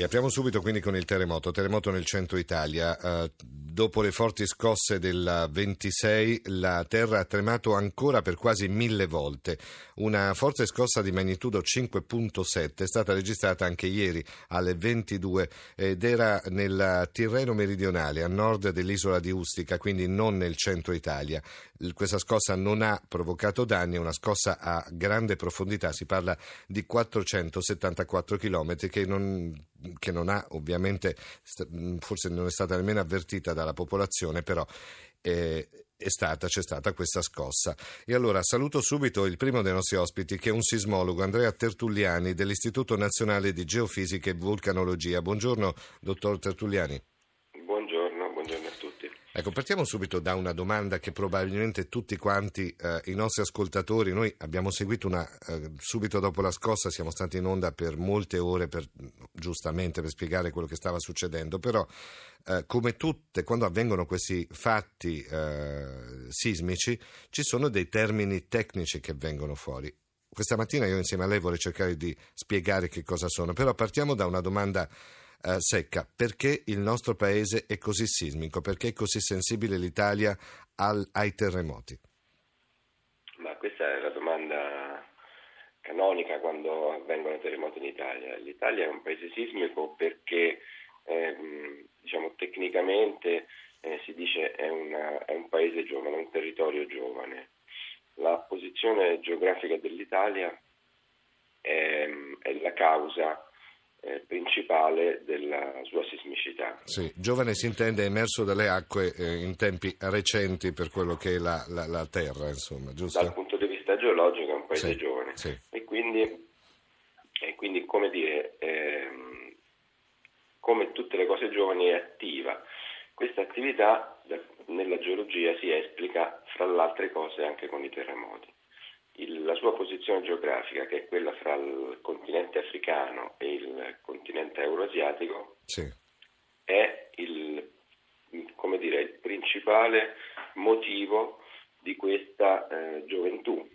E apriamo subito quindi con il terremoto. Terremoto nel centro Italia. Uh, dopo le forti scosse del 26, la terra ha tremato ancora per quasi mille volte. Una forte scossa di magnitudo 5.7 è stata registrata anche ieri alle 22 ed era nel Tirreno meridionale, a nord dell'isola di Ustica, quindi non nel centro Italia. Questa scossa non ha provocato danni, è una scossa a grande profondità, si parla di 474 km che non, che non ha ovviamente, forse non è stata nemmeno avvertita dalla popolazione, però eh, è stata, c'è stata questa scossa. E allora saluto subito il primo dei nostri ospiti, che è un sismologo, Andrea Tertulliani, dell'Istituto Nazionale di Geofisica e Vulcanologia. Buongiorno, dottor Tertulliani. Buongiorno, buongiorno a tutti. Ecco, partiamo subito da una domanda che probabilmente tutti quanti eh, i nostri ascoltatori, noi abbiamo seguito una, eh, subito dopo la scossa, siamo stati in onda per molte ore, per, giustamente per spiegare quello che stava succedendo, però eh, come tutte, quando avvengono questi fatti eh, sismici, ci sono dei termini tecnici che vengono fuori. Questa mattina io insieme a lei vorrei cercare di spiegare che cosa sono, però partiamo da una domanda eh, secca. Perché il nostro paese è così sismico? Perché è così sensibile l'Italia al, ai terremoti? Ma questa è la domanda canonica quando avvengono terremoti in Italia. L'Italia è un paese sismico perché ehm, diciamo, tecnicamente eh, si dice è, una, è un paese giovane, un territorio giovane. La posizione geografica dell'Italia è, è la causa eh, principale della sua sismicità. Sì, giovane si intende emerso dalle acque eh, in tempi recenti per quello che è la, la, la, Terra, insomma, giusto? Dal punto di vista geologico è un paese sì, giovane sì. E, quindi, e, quindi, come dire, ehm, come tutte le cose giovani è attiva. Questa attività nella geologia si esplica fra le altre cose anche con i terremoti il, la sua posizione geografica, che è quella fra il continente africano e il continente euroasiatico, sì. è il, dire, il, principale motivo di questa eh, gioventù.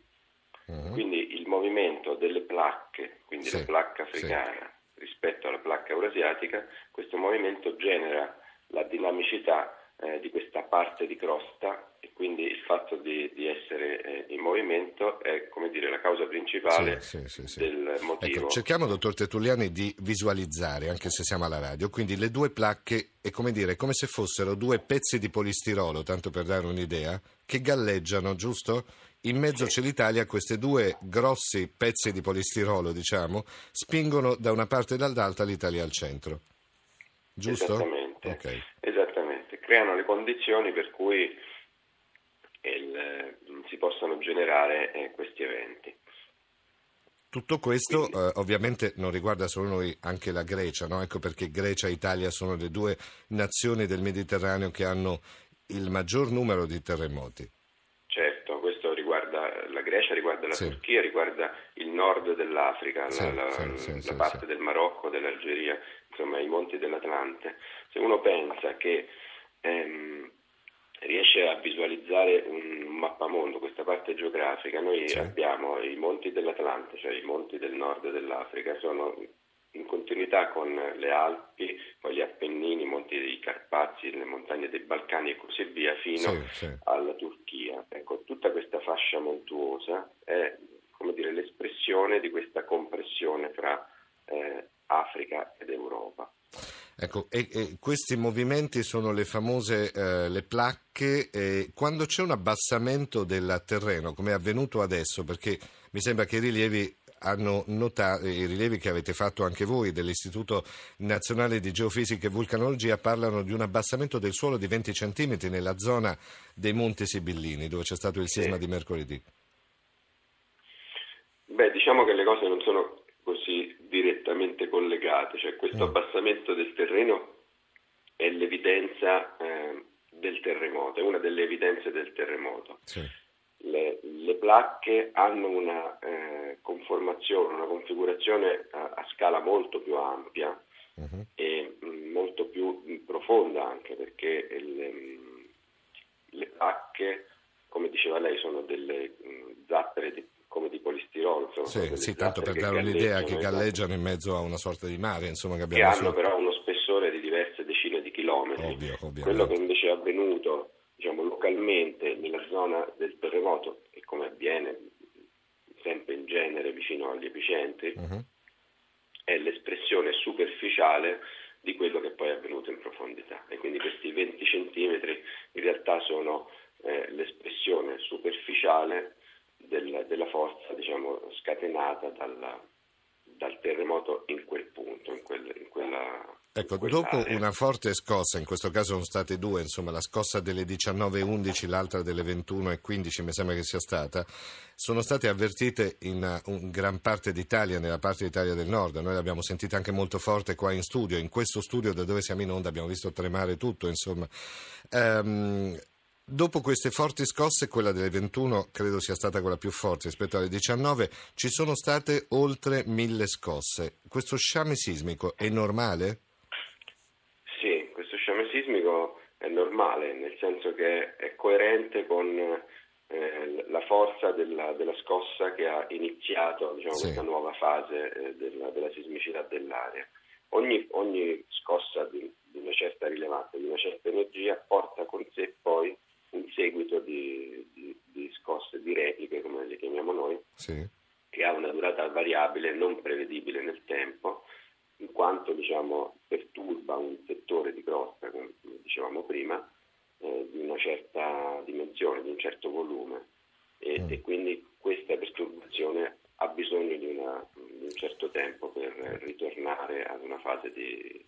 Uh-huh. Quindi il movimento delle placche, quindi sì. la placca africana sì. rispetto alla placca euroasiatica, questo movimento genera la dinamicità eh, di questa parte di crosta e quindi il fatto di, di essere eh, in movimento è come dire, la causa principale sì, sì, sì, del motivo. Ecco, cerchiamo, dottor Tertulliani, di visualizzare, anche se siamo alla radio, quindi le due placche è come dire, come se fossero due pezzi di polistirolo, tanto per dare un'idea, che galleggiano, giusto? In mezzo c'è l'Italia, questi due grossi pezzi di polistirolo, diciamo, spingono da una parte e dall'altra l'Italia al centro. Giusto? Esattamente. Okay. Esattamente. Creano le condizioni per cui il, si possano generare eh, questi eventi. Tutto questo eh, ovviamente non riguarda solo noi, anche la Grecia, no? ecco perché Grecia e Italia sono le due nazioni del Mediterraneo che hanno il maggior numero di terremoti. Certo, questo riguarda la Grecia, riguarda la sì. Turchia, riguarda il nord dell'Africa, sì, la, sì, la, parte del Marocco, dell'Algeria, insomma i monti dell'Atlante. Se uno pensa che riesce a visualizzare un mappamondo, questa parte geografica, noi sì. abbiamo i monti dell'Atlante, cioè i monti del nord dell'Africa, sono in continuità con le Alpi, poi gli Appennini, i monti dei Carpazi, le montagne dei Balcani e così via fino sì, sì. alla Turchia. Ecco, tutta questa fascia montuosa è come dire, l'espressione di questa compressione fra eh, Africa ed Europa. Ecco, e, e questi movimenti sono le famose eh, le placche. Eh, quando c'è un abbassamento del terreno, come è avvenuto adesso, perché mi sembra che i rilievi hanno notato, i rilievi che avete fatto anche voi dell'Istituto Nazionale di Geofisica e Vulcanologia parlano di un abbassamento del suolo di 20 cm nella zona dei Monti Sibillini, dove c'è stato il sisma sì. di mercoledì. Beh, diciamo che le cose non sono così direttamente collegate, cioè questo mm. abbassamento del terreno è l'evidenza eh, del terremoto, è una delle evidenze del terremoto. Sì. Le, le, placche hanno una eh, conformazione, una configurazione a, a, scala molto più ampia uh-huh. e mh, molto più profonda anche perché le, mm, le placche, come diceva lei, sono delle mm, zappere di, come di polistirolo. Sì, sì tanto per dare un'idea che galleggiano in mezzo a una sorta di mare, insomma, che, che hanno però uno spessore di diverse decine di chilometri. Ovvio, Quello che invece è avvenuto diciamo, localmente nella zona del terremoto e come avviene sempre in genere vicino agli epicentri, uh-huh. è l'espressione superficiale di quello che poi è avvenuto in profondità. E quindi questi 20 centimetri in realtà sono eh, l'espressione superficiale del, della forza diciamo, scatenata dalla, dal terremoto in quel punto, in, quel, in quella Ecco, dopo una forte scossa, in questo caso sono state due, insomma la scossa delle 19.11, l'altra delle 21.15 mi sembra che sia stata, sono state avvertite in, in gran parte d'Italia, nella parte d'Italia del nord, noi l'abbiamo sentita anche molto forte qua in studio, in questo studio da dove siamo in onda abbiamo visto tremare tutto, insomma. Um, Dopo queste forti scosse, quella delle 21 credo sia stata quella più forte rispetto alle 19, ci sono state oltre mille scosse. Questo sciame sismico è normale? Sì, questo sciame sismico è normale, nel senso che è coerente con eh, la forza della, della, scossa che ha iniziato diciamo, sì. questa nuova fase eh, della, della, sismicità dell'area. Ogni, ogni scossa di, di una certa rilevanza, di una certa energia, porta con sé poi un seguito di, di, di scosse, di repliche, come le chiamiamo noi, sì. che ha una durata variabile, non prevedibile nel tempo, in quanto diciamo, perturba un settore di crosta, come dicevamo prima, eh, di una certa dimensione, di un certo volume. E, mm. e quindi questa perturbazione ha bisogno di, una, di, un certo tempo per ritornare ad una fase di,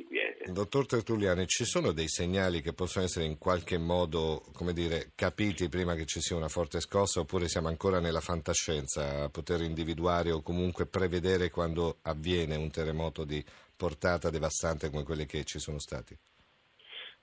di quiete. Dottor Tertulliani, ci sono dei segnali che possono essere in qualche modo, come dire, capiti prima che ci sia una forte scossa oppure siamo ancora nella fantascienza a poter individuare o comunque prevedere quando avviene un terremoto di portata devastante come quelli che ci sono stati?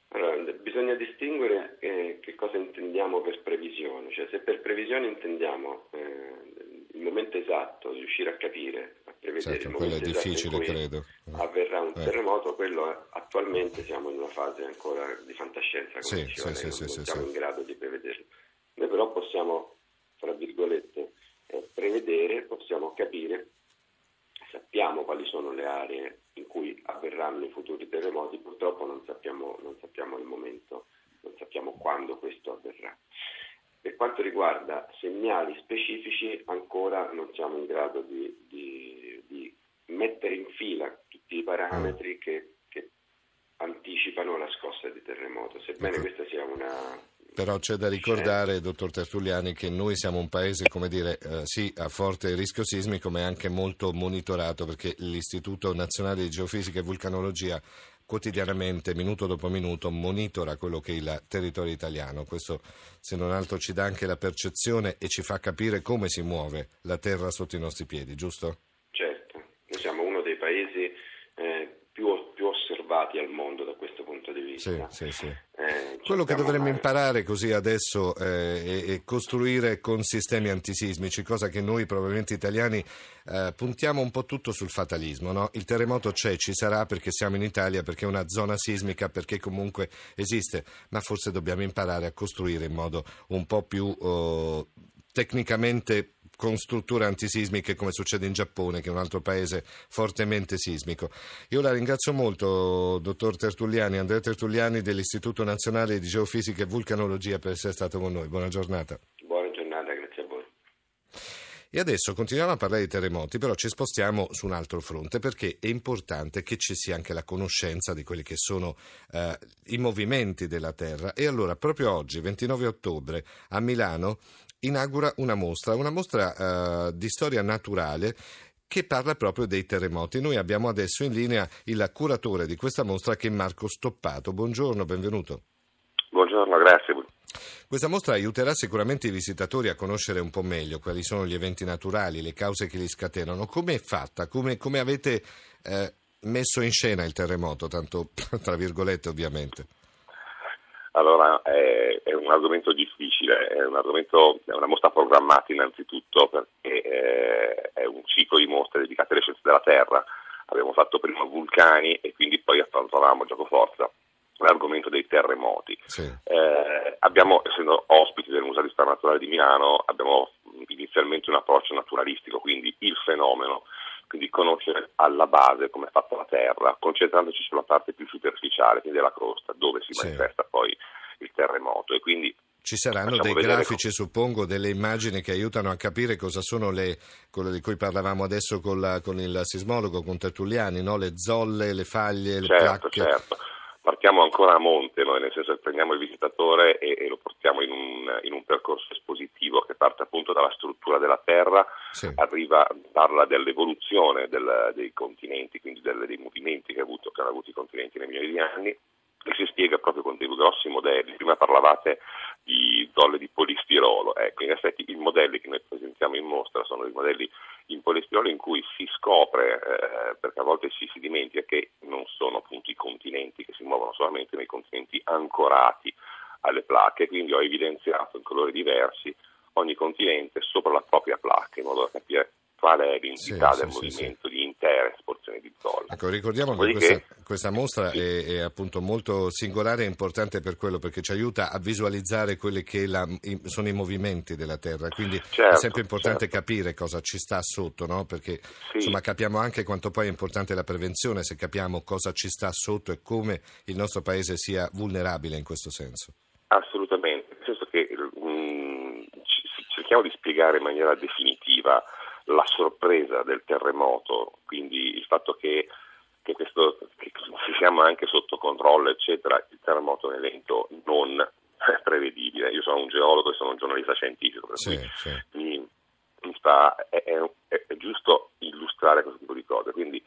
Allora, bisogna distinguere eh, che cosa intendiamo per previsione, cioè se per previsione intendiamo eh, il momento esatto, riuscire a capire, a prevedere certo, quello è difficile, credo. Avverrà un eh. terremoto, quello è, attualmente siamo in una fase ancora di fantascienza, come sì, diceva sì, sì, non sì, siamo in grado di prevederlo. Noi però possiamo, tra virgolette, eh, prevedere, possiamo capire, sappiamo quali sono le aree in cui avverranno i futuri terremoti, purtroppo non sappiamo, non sappiamo il momento, non sappiamo quando questo avverrà. Per quanto riguarda segnali specifici ancora non siamo in grado di, di, di mettere in fila tutti i parametri mm. che, che, anticipano la scossa di terremoto, sebbene ecco. questa sia una... Però c'è da ricordare, dottor Tertulliani, che noi siamo un paese, come dire, eh, sì, a forte rischio sismico, ma è anche molto monitorato perché l'Istituto Nazionale di Geofisica e Vulcanologia quotidianamente, minuto dopo minuto, monitora quello che è il territorio italiano. Questo, se non altro, ci dà anche la percezione e ci fa capire come si muove la terra sotto i nostri piedi, giusto? Certo, noi siamo uno dei paesi eh, più, più osservati al mondo da questo punto di vista. Sì, sì, sì. Eh, Quello che dovremmo imparare così adesso eh, è, è, costruire con sistemi antisismici, cosa che noi probabilmente italiani eh, puntiamo un po' tutto sul fatalismo. No? Il terremoto c'è, ci sarà perché siamo in Italia, perché è una zona sismica, perché comunque esiste, ma forse dobbiamo imparare a costruire in modo un po' più oh, tecnicamente con strutture antisismiche come succede in Giappone, che è un altro paese fortemente sismico. Io la ringrazio molto, dottor Tertulliani, Andrea Tertulliani dell'Istituto Nazionale di Geofisica e Vulcanologia per essere stato con noi. Buona giornata. Buona giornata, grazie a voi. E adesso continuiamo a parlare di terremoti, però ci spostiamo su un altro fronte perché è importante che ci sia anche la conoscenza di quelli che sono eh, i movimenti della Terra. E allora, proprio oggi, 29 ottobre, a Milano inaugura una mostra, una mostra uh, di storia naturale che parla proprio dei terremoti. Noi abbiamo adesso in linea il curatore di questa mostra che è Marco Stoppato. Buongiorno, benvenuto. Buongiorno, grazie. Questa mostra aiuterà sicuramente i visitatori a conoscere un po' meglio quali sono gli eventi naturali, le cause che li scatenano. Come è fatta? Come, come avete eh, messo in scena il terremoto? Tanto tra virgolette, ovviamente. Allora, è, è, un argomento difficile, è, un argomento, è una mostra programmata innanzitutto perché eh, è un ciclo di mostre dedicate alle scienze della Terra. Abbiamo fatto prima vulcani e quindi poi affrontavamo gioco forza. La, terremoti. Sì. Eh, abbiamo, essendo ospiti del Museo di Storia Naturale di Milano, abbiamo inizialmente un approccio naturalistico, quindi il fenomeno, quindi conoscere alla base come è fatta la Terra, concentrandoci sulla parte più superficiale, quindi della crosta, dove si sì. manifesta poi il terremoto e quindi ci saranno dei grafici, suppongo, delle immagini che aiutano a capire cosa sono le, quello di cui parlavamo adesso con, la, con il sismologo, con Tertulliani, no? le zolle, le faglie, le certo, placche. Certo. Partiamo ancora a monte, noi, nel senso che prendiamo il visitatore e, e lo portiamo in un, in un, percorso espositivo che parte appunto dalla struttura della Terra, sì. arriva, parla dell'evoluzione del, dei continenti, quindi delle, dei movimenti che, avuto, che hanno avuto i continenti nei milioni di anni e si spiega proprio con dei grossi modelli. Prima parlavate di zolle di polistirolo, ecco, in effetti i modelli che noi presentiamo in mostra sono dei modelli in polistirolo in cui si scopre, eh, perché a volte ci si dimentica che non sono appunto i continenti che si muovono solamente nei continenti ancorati alle placche, quindi ho evidenziato in colori diversi ogni continente sopra la propria placca in modo da capire qual è l'entità sì, del sì, movimento sì, zolla. Ecco, ricordiamo che questa, questa, mostra è, è, appunto molto singolare e importante per quello, perché ci aiuta a visualizzare quelli che la, sono i movimenti della Terra, quindi certo, è sempre importante certo. capire cosa ci sta sotto, no? perché insomma, capiamo anche quanto poi è importante la prevenzione se capiamo cosa ci sta sotto e come il nostro paese sia vulnerabile in questo senso. Assolutamente, nel senso che um, cerchiamo di spiegare in maniera definitiva la sorpresa del terremoto, quindi il fatto che, che, questo, che siamo anche sotto controllo, eccetera, il terremoto è un evento non prevedibile. Io sono un geologo e sono un giornalista scientifico, per sì, cui sì. Mi, mi sta, è, è, è, giusto illustrare questo tipo di cose. Quindi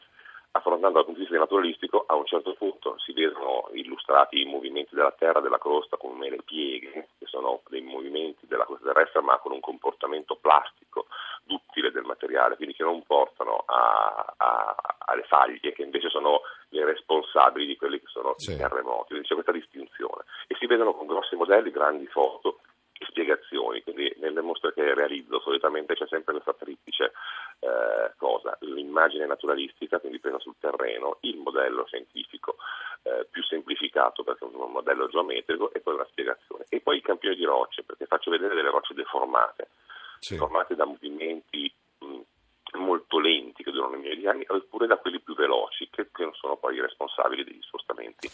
affrontando dal punto di vista naturalistico, a un certo punto si vedono illustrati i movimenti della terra, della crosta, come le pieghe, che sono dei movimenti della crosta terrestre, ma con un comportamento plastico duttile del materiale, quindi che non portano a, a, alle faglie, che invece sono le responsabili di quelli che sono sì. i terremoti. Quindi c'è questa distinzione. E si vedono con grossi modelli, grandi foto spiegazioni, quindi nelle mostre che realizzo solitamente c'è sempre questa triplice eh, cosa, l'immagine naturalistica, quindi presa sul terreno, il modello scientifico eh, più semplificato perché è un modello geometrico e poi una spiegazione. E poi i campioni di rocce, perché faccio vedere delle rocce deformate, sì. deformate da movimenti mh, molto lenti che durano migliaia di anni, oppure da quelli più veloci che, che non sono poi i responsabili degli spostamenti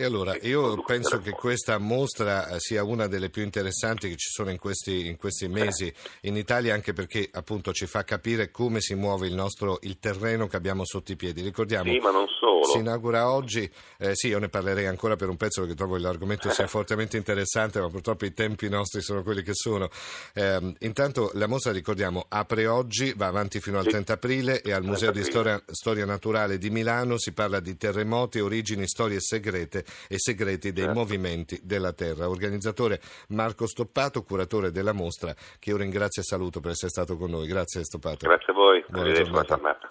e allora io penso che questa mostra eh, sia una delle più interessanti che ci sono in questi, in questi mesi in Italia, anche perché appunto ci fa capire come si muove il nostro il terreno che abbiamo sotto i piedi. Ricordiamo, sì, ma non solo. Si inaugura oggi, eh, sì, io ne parlerei ancora per un pezzo perché trovo l'argomento sia fortemente interessante, ma purtroppo i tempi nostri sono quelli che sono. Eh, intanto la mostra, ricordiamo, apre oggi, va avanti fino al sì. 30 aprile e al Museo di Storia, Storia Naturale di Milano si parla di terremoti, origini, storie segrete e segreti dei certo. movimenti della Terra. Organizzatore Marco Stoppato, curatore della mostra, che io ringrazio e saluto per essere stato con noi. Grazie Stoppato. Grazie a voi. Buona giornata.